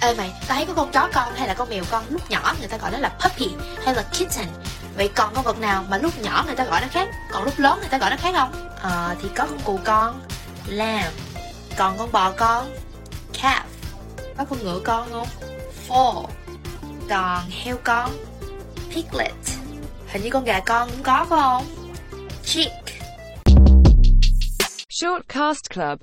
Ê mày, tao thấy có con chó con hay là con mèo con? Lúc nhỏ người ta gọi nó là puppy hay là kitten. Vậy còn con vật nào mà lúc nhỏ người ta gọi nó khác? Còn lúc lớn người ta gọi nó khác không? Ờ thì có con cừu con Lamb. Còn con bò con Calf. Có con ngựa con không? Foal. Còn heo con Piglet. Hình như con gà con cũng có phải không? Chick. Shortcast Club.